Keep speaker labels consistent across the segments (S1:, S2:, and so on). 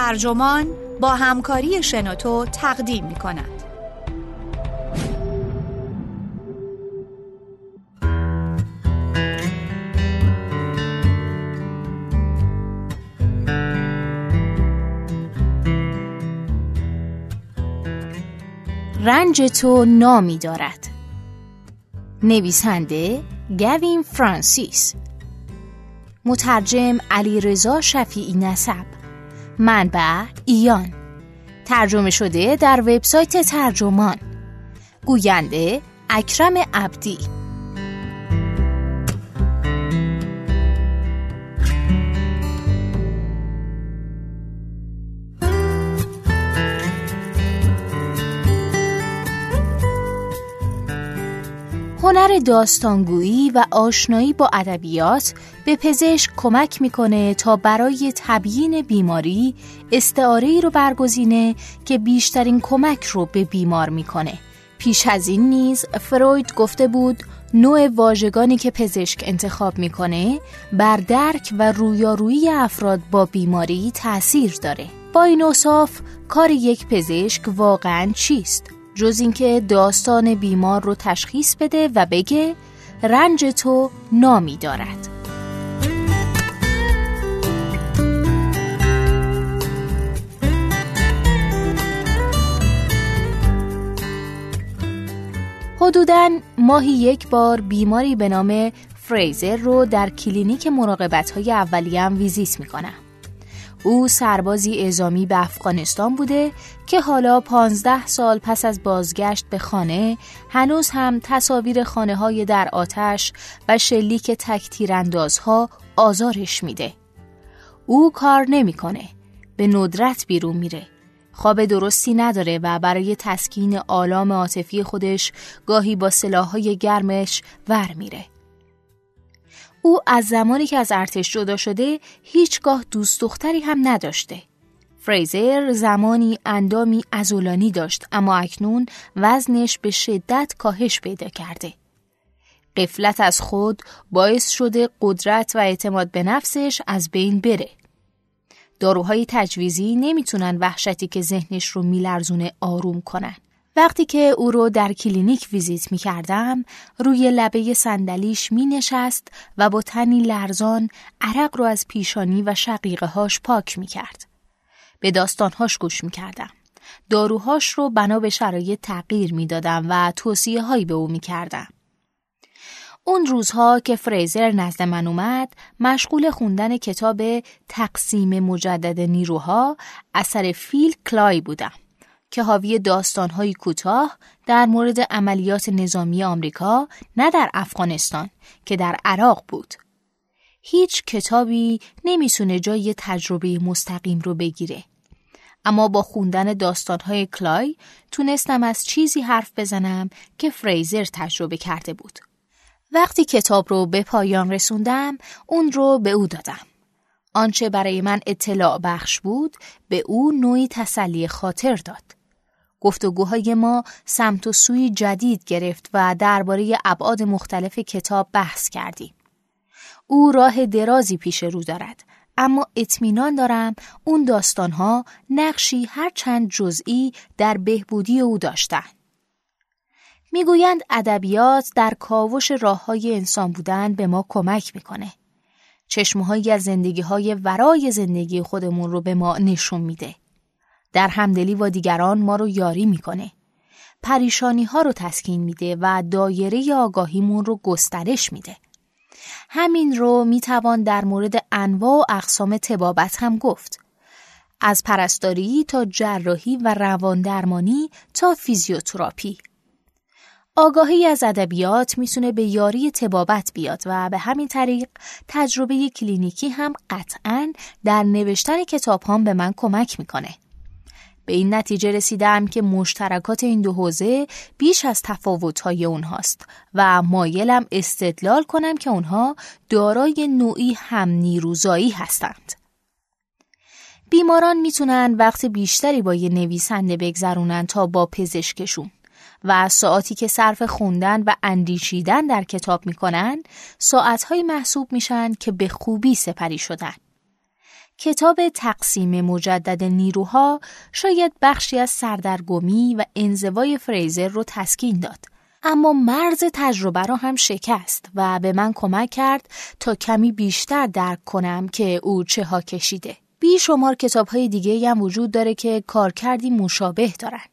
S1: ترجمان با همکاری شنوتو تقدیم می کند.
S2: رنج تو نامی دارد. نویسنده گوین فرانسیس. مترجم علی رضا شفیعی نسب. منبع ایان. ترجمه شده در وبسایت ترجمان. گوینده اکرم عبدی. هنر داستانگویی و آشنایی با ادبیات به پزشک کمک می‌کنه تا برای تبیین بیماری استعاره رو برگزینه که بیشترین کمک رو به بیمار می‌کنه. پیش از این نیز فروید گفته بود نوع واژگانی که پزشک انتخاب می‌کنه بر درک و رویارویی افراد با بیماری تأثیر داره. با این اصاف کار یک پزشک واقعا چیست؟ جز اینکه داستان بیمار رو تشخیص بده و بگه رنج تو نامی دارد حدوداً ماهی یک بار بیماری به نام فریزر رو در کلینیک مراقبت های اولیه ویزیت می‌کنم. او سربازی اعزامی به افغانستان بوده که حالا پانزده سال پس از بازگشت به خانه هنوز هم تصاویر خانه های در آتش و شلیک تکتیراندازها آزارش میده. او کار نمی‌کنه. به ندرت بیرون میره. خواب درستی نداره و برای تسکین آلام عاطفی خودش گاهی با سلاحهای گرمش ور میره. او از زمانی که از ارتش جدا شده هیچگاه دوست دختری هم نداشته. فریزر زمانی اندامی ازولانی داشت اما اکنون وزنش به شدت کاهش پیدا کرده. قفلت از خود باعث شده قدرت و اعتماد به نفسش از بین بره. داروهای تجویزی نمی‌تونن وحشتی که ذهنش رو میلرزونه آروم کنن. وقتی که او رو در کلینیک ویزیت می کردم روی لبه صندلیش می نشست و با تنی لرزان عرق رو از پیشانی و شقیقه هاش پاک می کرد. به داستانهاش گوش می کردم. داروهاش رو بنا به شرایط تغییر می دادم و توصیه هایی به او می کردم. اون روزها که فریزر نزد من اومد مشغول خوندن کتاب تقسیم مجدد نیروها اثر فیل کلای بودم. که حاوی داستانهایی کوتاه در مورد عملیات نظامی آمریکا نه در افغانستان که در عراق بود. هیچ کتابی نمی‌تونه جای تجربه مستقیم رو بگیره. اما با خوندن داستانهای کلای تونستم از چیزی حرف بزنم که فریزر تجربه کرده بود. وقتی کتاب رو به پایان رسوندم اون رو به او دادم. آنچه برای من اطلاع بخش بود به او نوعی تسلی خاطر داد. گفتگوهای ما سمت و سوی جدید گرفت و درباره ابعاد مختلف کتاب بحث کردیم. او راه درازی پیش رو دارد اما اطمینان دارم اون داستانها نقشی هر چند جزئی در بهبودی او داشتند. می‌گویند ادبیات در کاوش راه های انسان بودن به ما کمک می‌کنه. چشمهایی از زندگی های ورای زندگی خودمون رو به ما نشون میده. در همدلی با دیگران ما رو یاری می‌کنه. پریشانی ها رو تسکین میده و دایره آگاهیمون رو گسترش میده. همین رو می‌توان در مورد انواع و اقسام تبابت هم گفت. از پرستاری تا جراحی و روان درمانی تا فیزیوتراپی. آگاهی از ادبیات می‌تونه به یاری تبابت بیاد و به همین طریق تجربه کلینیکی هم قطعا در نوشتن کتاب هم به من کمک می‌کنه. به این نتیجه رسیدم که مشترکات این دو حوزه بیش از تفاوت‌های اونهاست و مایلم استدلال کنم که اونها دارای نوعی هم نیروزایی هستند. بیماران می‌تونن وقت بیشتری با یه نویسنده بگذرونن تا با پزشکشون و ساعتی که صرف خوندن و اندیشیدن در کتاب می‌کنن ساعتهایی محسوب میشن که به خوبی سپری شدن. کتاب تقسیم مجدد نیروها شاید بخشی از سردرگمی و انزوای فریزر رو تسکین داد. اما مرز تجربه را هم شکست و به من کمک کرد تا کمی بیشتر درک کنم که او چه ها کشیده. بیشمار کتاب های دیگه هم وجود داره که کارکردی مشابه دارن.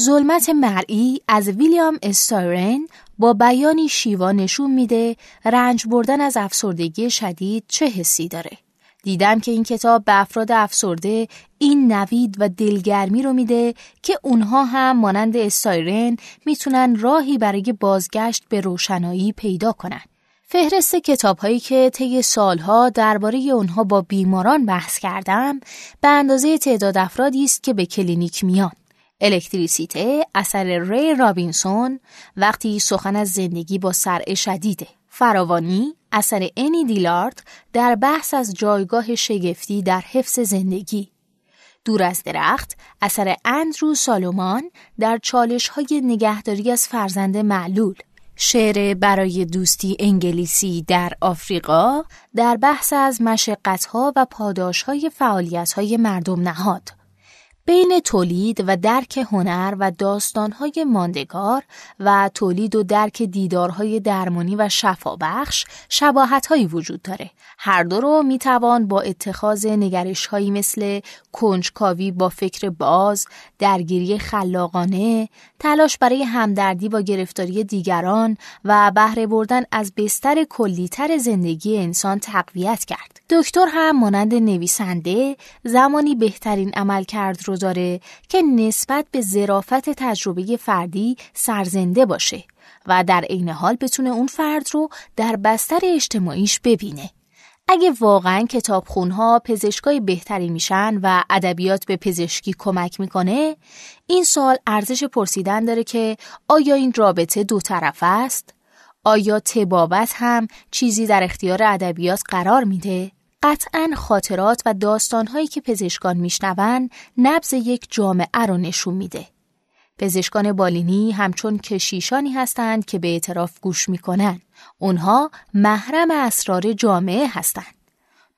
S2: ظلمت مرئی از ویلیام استایرن با بیانی شیوا نشون میده رنج بردن از افسردگی شدید چه حسی داره. دیدم که این کتاب به افراد افسرده این نوید و دلگرمی رو میده که اونها هم مانند استایرن می‌تونن راهی برای بازگشت به روشنایی پیدا کنن. فهرست کتاب هایی که طی سالها درباره اونها با بیماران بحث کردم به اندازه تعداد افرادی است که به کلینیک میان. الکتریسیته اثر ری رابینسون وقتی سخن از زندگی با صرع شدیده. فراوانی اثر انی دیلارد در بحث از جایگاه شگفتی در حفظ زندگی. دور از درخت اثر اندرو سالومان در چالش های نگهداری از فرزند معلول. شعر برای دوستی انگلیسی در آفریقا در بحث از مشقتها و پاداشهای فعالیتهای مردم نهاد. بین تولید و درک هنر و داستانهای ماندگار و تولید و درک دیدارهای درمانی و شفابخش شباهتهایی وجود داره. هر دو رو می‌توان با اتخاذ نگرشهایی مثل کنجکاوی با فکر باز، درگیری خلاقانه، تلاش برای همدردی با گرفتاری دیگران و بهره بردن از بستر کلیتر زندگی انسان تقویت کرد. دکتر هم مانند نویسنده زمانی بهترین عمل کرد رو که نسبت به ظرافت تجربه فردی سرزنده باشه و در عین حال بتونه اون فرد رو در بستر اجتماعیش ببینه. اگه واقعا کتابخونها پزشکای بهتری میشن و ادبیات به پزشکی کمک می‌کنه این سال ارزش پرسیدن داره که آیا این رابطه دو طرف است؟ آیا تبابت هم چیزی در اختیار ادبیات قرار میده؟ قطعا خاطرات و داستانهایی که پزشکان میشنون نبز یک جامعه رو نشون میده. پزشکان بالینی همچون کشیشانی هستند که به اعتراف گوش می‌کنن. اونها محرم اسرار جامعه هستند.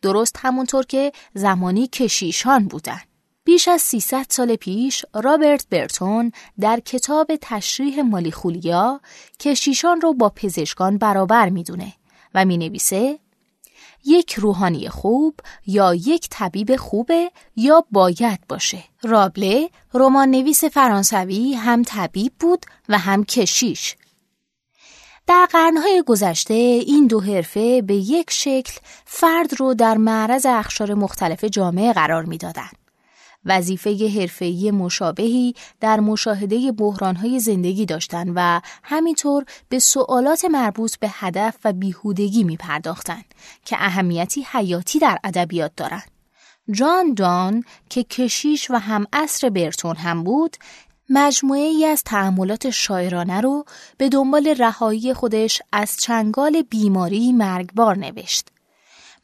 S2: درست همونطور که زمانی کشیشان بودن. بیش از 300 سال پیش رابرت برتون در کتاب تشریح مالیخولیا کشیشان رو با پزشکان برابر می‌دونه و می نویسه یک روحانی خوب یا یک طبیب خوبه یا باید باشه. رابله رمان نویس فرانسوی هم طبیب بود و هم کشیش. در قرنهای گذشته این دو حرفه به یک شکل فرد رو در معرض اخشار مختلف جامعه قرار می‌دادند. وظیفه حرفه‌ای مشابهی در مشاهده بحرانهای زندگی داشتند و همینطور به سوالات مربوط به هدف و بیهودگی می پرداختن که اهمیتی حیاتی در ادبیات دارند. جان دان که کشیش و هم اصر برتون هم بود مجموعه ای از تعملات شاعرانه رو به دنبال رهایی خودش از چنگال بیماری مرگبار نوشت.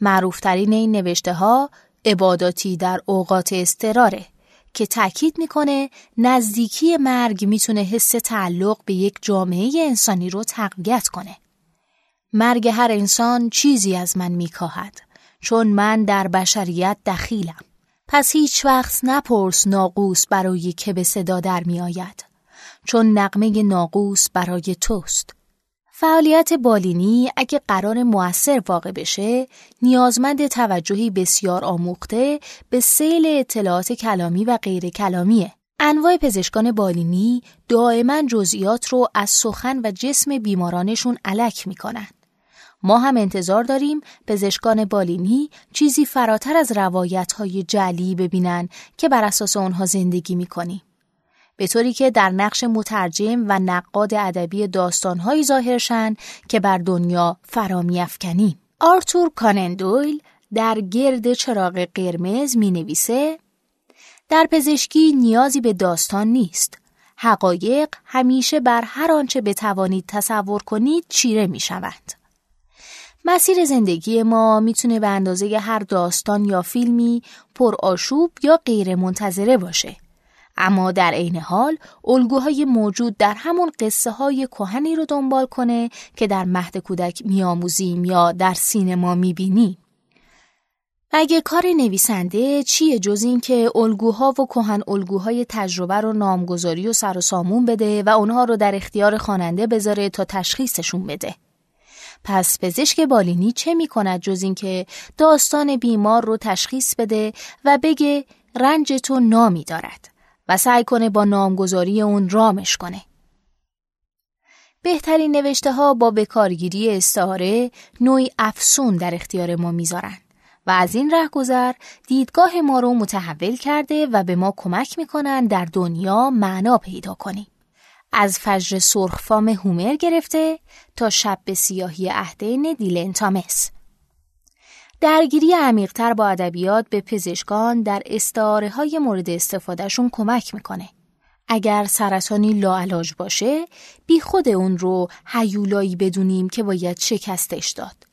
S2: معروفترین این نوشته ها عباداتی در اوقات استراره که تاکید می‌کنه نزدیکی مرگ می‌تونه حس تعلق به یک جامعه انسانی رو تقویت کنه. مرگ هر انسان چیزی از من میکاهد چون من در بشریت دخیلم. پس هیچ وقت نپرس ناقوس برای که به صدا در میآید چون نقمه ناقوس برای توست. فعالیت بالینی اگه قرار موثر واقع بشه نیازمند توجهی بسیار آموخته به سیل اطلاعات کلامی و غیر کلامیه. انواع پزشکان بالینی دائما جزئیات رو از سخن و جسم بیمارانشون علک می‌کنن. ما هم انتظار داریم پزشکان بالینی چیزی فراتر از روایت های جلی ببینن که بر اساس آنها زندگی می‌کنیم. به طوری که در نقش مترجم و نقاد ادبی داستانهایی ظاهرشن که بر دنیا فرامی افکنیم. آرتور کانندویل در گرد چراغ قرمز می نویسه در پزشکی نیازی به داستان نیست. حقایق همیشه بر هر آنچه بتوانید تصور کنید چیره می شوند. مسیر زندگی ما می‌تونه به اندازه هر داستان یا فیلمی پر آشوب یا غیر منتظره باشه. اما در عین حال الگوهای موجود در همون قصه های کهنی رو دنبال کنه که در مهد کودک میآموزیم یا در سینما می‌بینیم. اگه کار نویسنده چیه جز این که الگوها و کهن الگوهای تجربه رو نامگذاری و سر و سامون بده و اونها رو در اختیار خواننده بذاره تا تشخیصشون بده. پس پزشک بالینی چه می کند جز این که داستان بیمار رو تشخیص بده و بگه رنج تو نامی دارد سعی کنه با نامگذاری اون رامش کنه. بهترین نوشته ها با بکارگیری استعاره نوعی افسون در اختیار ما می‌ذارن و از این گذر دیدگاه ما رو متحول کرده و به ما کمک می‌کنن در دنیا معنا پیدا کنیم. از فجر سرخفام هومر گرفته تا شب به سیاهی دیلن تامس. درگیری عمیقتر با ادبیات به پزشکان در استعاره های مورد استفادهشون کمک می‌کنه. اگر سرطانی لاعلاج باشه بی خود اون رو هیولایی بدونیم که باید شکستش داد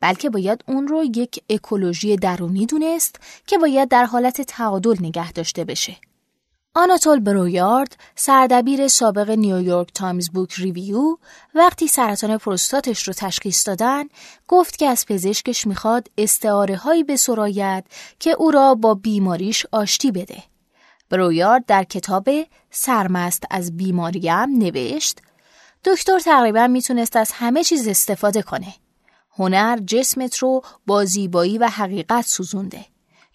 S2: بلکه باید اون رو یک اکولوژی درونی دونست که باید در حالت تعادل نگه داشته بشه آناتول برویارد سردبیر سابق نیویورک تایمز بوک ریویو وقتی سرطان پروستاتش رو تشخیص دادن گفت که از پزشکش می‌خواد استعاره هایی که او را با بیماریش آشتی بده برویارد در کتاب سرمست از بیماریم نوشت دکتر تقریبا می‌تونست از همه چیز استفاده کنه. هنر جسمت رو با زیبایی و حقیقت سوزونده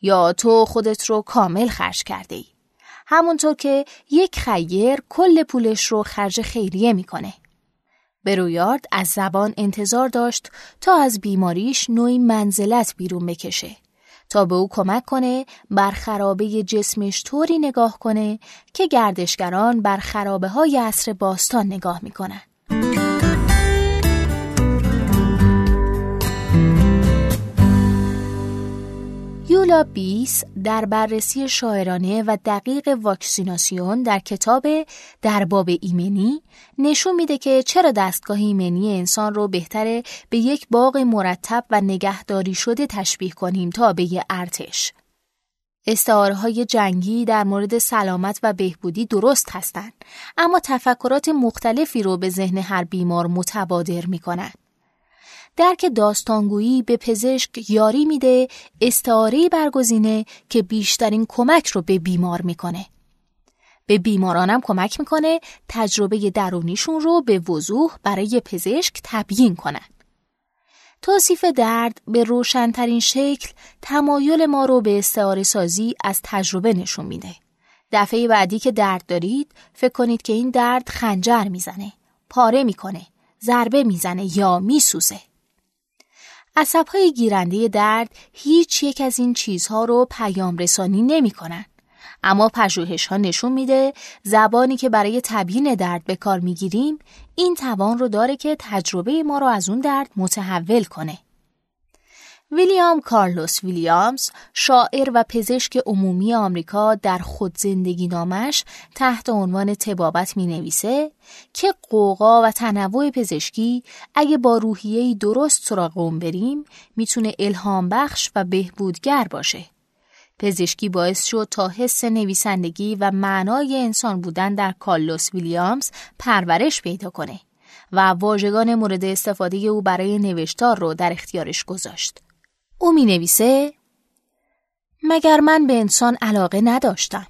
S2: یا تو خودت رو کامل خرج کرده ای. همونطور که یک خیر کل پولش رو خرج خیریه می‌کنه. برویارد از زبان انتظار داشت تا از بیماریش نوعی منزلت بیرون بکشه. تا به او کمک کنه بر خرابه جسمش طوری نگاه کنه که گردشگران بر خرابه های عصر باستان نگاه می‌کنن. یولا بیس در بررسی شاعرانه و دقیق واکسیناسیون در کتاب در باب ایمنی نشون میده که چرا دستگاه ایمنی انسان رو بهتره به یک باغ مرتب و نگهداری شده تشبیه کنیم تا به یه ارتش. استعاره جنگی در مورد سلامت و بهبودی درست هستند اما تفکرات مختلفی رو به ذهن هر بیمار متبادر می‌کنن. درک داستانگویی به پزشک یاری میده استعاره برگزینه که بیشترین کمک رو به بیمار می‌کنه. به بیمارانم کمک می‌کنه تجربه درونیشون رو به وضوح برای پزشک تبیین کنن. توصیف درد به روشنترین شکل تمایل ما رو به استعاره سازی از تجربه نشون میده. دفعه بعدی که درد دارید فکر کنید که این درد خنجر می‌زنه، پاره می‌کنه، ضربه می‌زنه یا میسوزه. عصبهای گیرنده درد هیچ یک از این چیزها رو پیام رسانی نمی کنن. اما پژوهش ها نشون میده زبانی که برای تبیین درد به کار می‌گیریم این توان رو داره که تجربه ما رو از اون درد متحول کنه. ویلیام کارلوس ویلیامز شاعر و پزشک عمومی آمریکا در خود زندگی نامش تحت عنوان تبابت می نویسه که قوقا و تنوع پزشکی اگه با روحیه‌ای درست سراغ اون بریم می‌تونه الهام بخش و بهبودگر باشه. پزشکی باعث شد تا حس نویسندگی و معنای انسان بودن در کارلوس ویلیامز پرورش پیدا کنه و واژگان مورد استفاده او برای نوشتار رو در اختیارش گذاشت. او می نویسه مگر من به انسان علاقه نداشتم.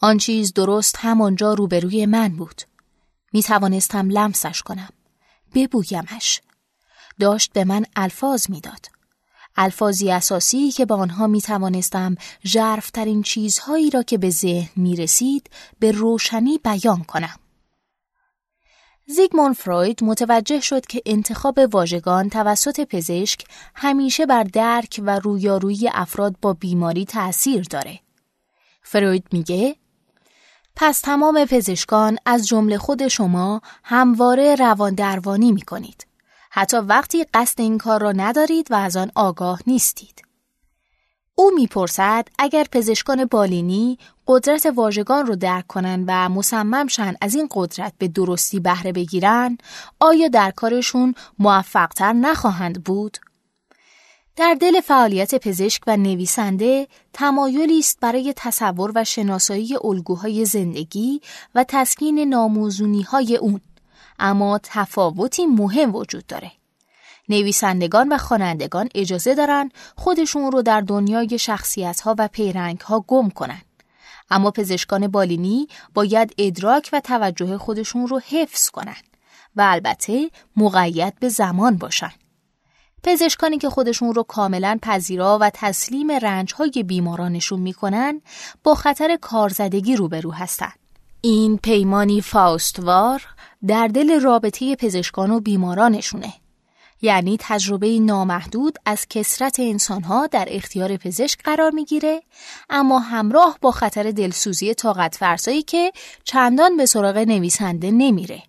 S2: آن چیز درست همانجا روبروی من بود. می توانستم لمسش کنم. ببویمش. داشت به من الفاظ می‌داد. الفاظی اساسی که با آنها می توانستم جرفترین چیزهایی را که به ذهن می رسید به روشنی بیان کنم. زیگموند فروید متوجه شد که انتخاب واژگان توسط پزشک همیشه بر درک و رویارویی افراد با بیماری تأثیر داره. فروید میگه پس تمام پزشکان از جمله خود شما همواره روان دروانی می کنید. حتی وقتی قصد این کار را ندارید و از آن آگاه نیستید. او می‌پرسد اگر پزشکان بالینی قدرت واژگان رو درک کنند و مصمم شن از این قدرت به درستی بهره بگیرن آیا در کارشون موفقتر نخواهند بود؟ در دل فعالیت پزشک و نویسنده تمایلی است برای تصور و شناسایی الگوهای زندگی و تسکین ناموزونی های اون اما تفاوتی مهم وجود داره نویسندگان و خوانندگان اجازه دارن خودشون رو در دنیای شخصیت ها و پیرنگ ها گم کنن. اما پزشکان بالینی باید ادراک و توجه خودشون رو حفظ کنن و البته مقید به زمان باشن. پزشکانی که خودشون رو کاملا پذیرا و تسلیم رنجهای بیمارانشون می‌کنن با خطر کارزدگی روبرو هستند. این پیمانی فاستوار در دل رابطه پزشکان و بیمارانشونه. یعنی تجربه نامحدود از کسرت انسانها در اختیار پزشک قرار می‌گیره اما همراه با خطر دلسوزی طاقت فرسایی که چندان به سراغ نویسنده نمیره.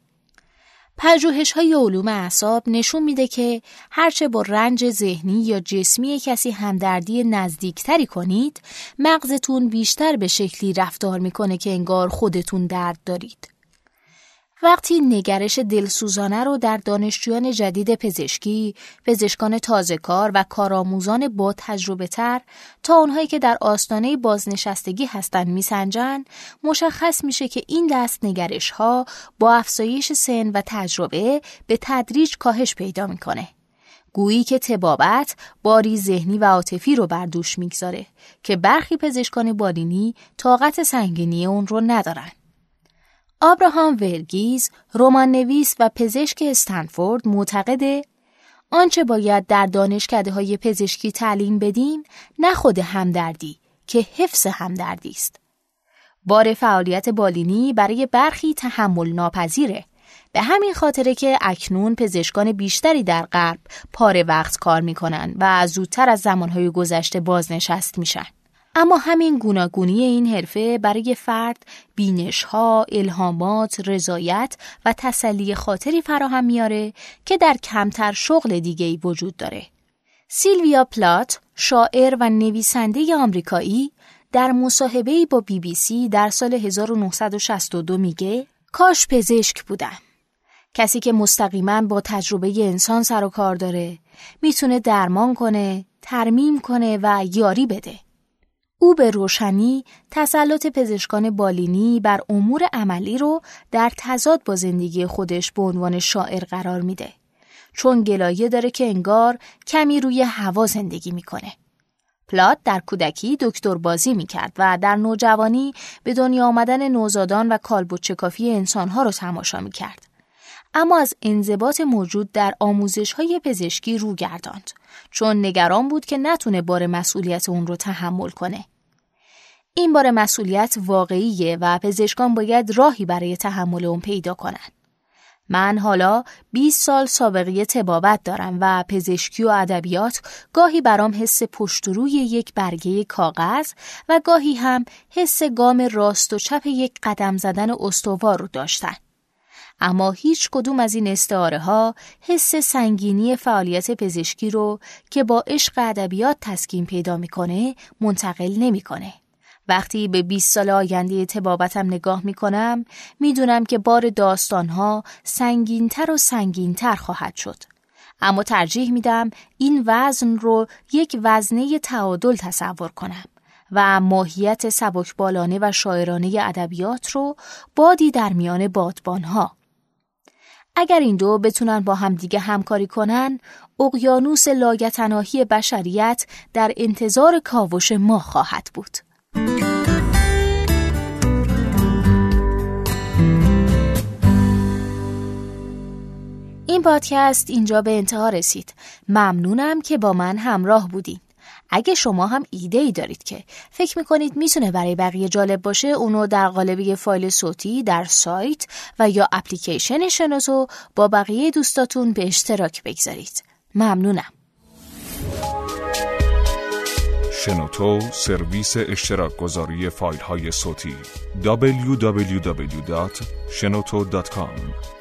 S2: پژوهش های علوم اعصاب نشون میده که هرچه با رنج ذهنی یا جسمی کسی همدردی نزدیکتری کنید مغزتون بیشتر به شکلی رفتار می‌کنه که انگار خودتون درد دارید. وقتی نگرش دلسوزانه رو در دانشجویان جدید پزشکی، پزشکان تازه کار و کارآموزان با تجربه تر تا اونهایی که در آستانه بازنشستگی هستند میسنجن، مشخص میشه که این دست نگرش ها با افزایش سن و تجربه به تدریج کاهش پیدا می‌کنه. گویی که تبابت باری ذهنی و عاطفی رو بر دوش می‌گذاره که برخی پزشکان بالینی طاقت سنگینی اون رو ندارن. آبراهام ورگیز رمان نویس و پزشک استنفورد معتقده آنچه باید در دانشکده های پزشکی تعلیم بدیم نه خود همدردی که حفظ همدردی است. بار فعالیت بالینی برای برخی تحمل ناپذیره. به همین خاطره که اکنون پزشکان بیشتری در غرب پاره وقت کار می‌کنن و زودتر از زمانهای گذشته بازنشست میشن. اما همین گوناگونی این حرفه برای فرد بینش ها، الهامات، رضایت و تسلی خاطری فراهم میاره که در کمتر شغل دیگه ای وجود داره. سیلویا پلات، شاعر و نویسنده آمریکایی در مصاحبه‌ای با بی بی سی در سال 1962 میگه کاش پزشک بودم. کسی که مستقیما با تجربه انسان سر و کار داره می‌تونه درمان کنه، ترمیم کنه و یاری بده. او به روشنی تسلط پزشکان بالینی بر امور عملی رو در تضاد با زندگی خودش به عنوان شاعر قرار میده. چون گلایه داره که انگار کمی روی هوا زندگی می‌کنه. پلات در کودکی دکتر بازی می‌کرد و در نوجوانی به دنیا آمدن نوزادان و کالبوچکافی انسانها رو تماشا می‌کرد. اما از انضباط موجود در آموزش های پزشکی رو گرداند چون نگران بود که نتونه بار مسئولیت اون رو تحمل کنه. این بار مسئولیت واقعیه و پزشکان باید راهی برای تحمل اون پیدا کنند. من حالا 20 سال سابقه تبابت دارم و پزشکی و ادبیات گاهی برام حس پشت روی یک برگه کاغذ و گاهی هم حس گام راست و چپ یک قدم زدن استوار رو داشتن. اما هیچ کدوم از این استعاره ها حس سنگینی فعالیت پزشکی رو که با عشق ادبیات تسکین پیدا می‌کنه منتقل نمی‌کنه. وقتی به 20 سال آینده تبابتم نگاه می کنم می دونم که بار داستانها سنگینتر و سنگینتر خواهد شد. اما ترجیح میدم این وزن رو یک وزنه تعادل تصور کنم و ماهیت سبکبالانه و شاعرانه ادبیات رو بادی در میان بادبانها. اگر این دو بتونن با همدیگه همکاری کنن، اقیانوس لاگتناهی بشریت در انتظار کاوش ما خواهد بود. این پادکست اینجا به انتها رسید. ممنونم که با من همراه بودین. اگه شما هم ایده ای دارید که فکر می‌کنید می‌تونه برای بقیه جالب باشه اونو در قالب یه فایل صوتی در سایت و یا اپلیکیشن شنوتو با بقیه دوستاتون به اشتراک بگذارید. ممنونم.
S3: شنوتو سرویس اشتراک گذاری فایل های صوتی www.shenoto.com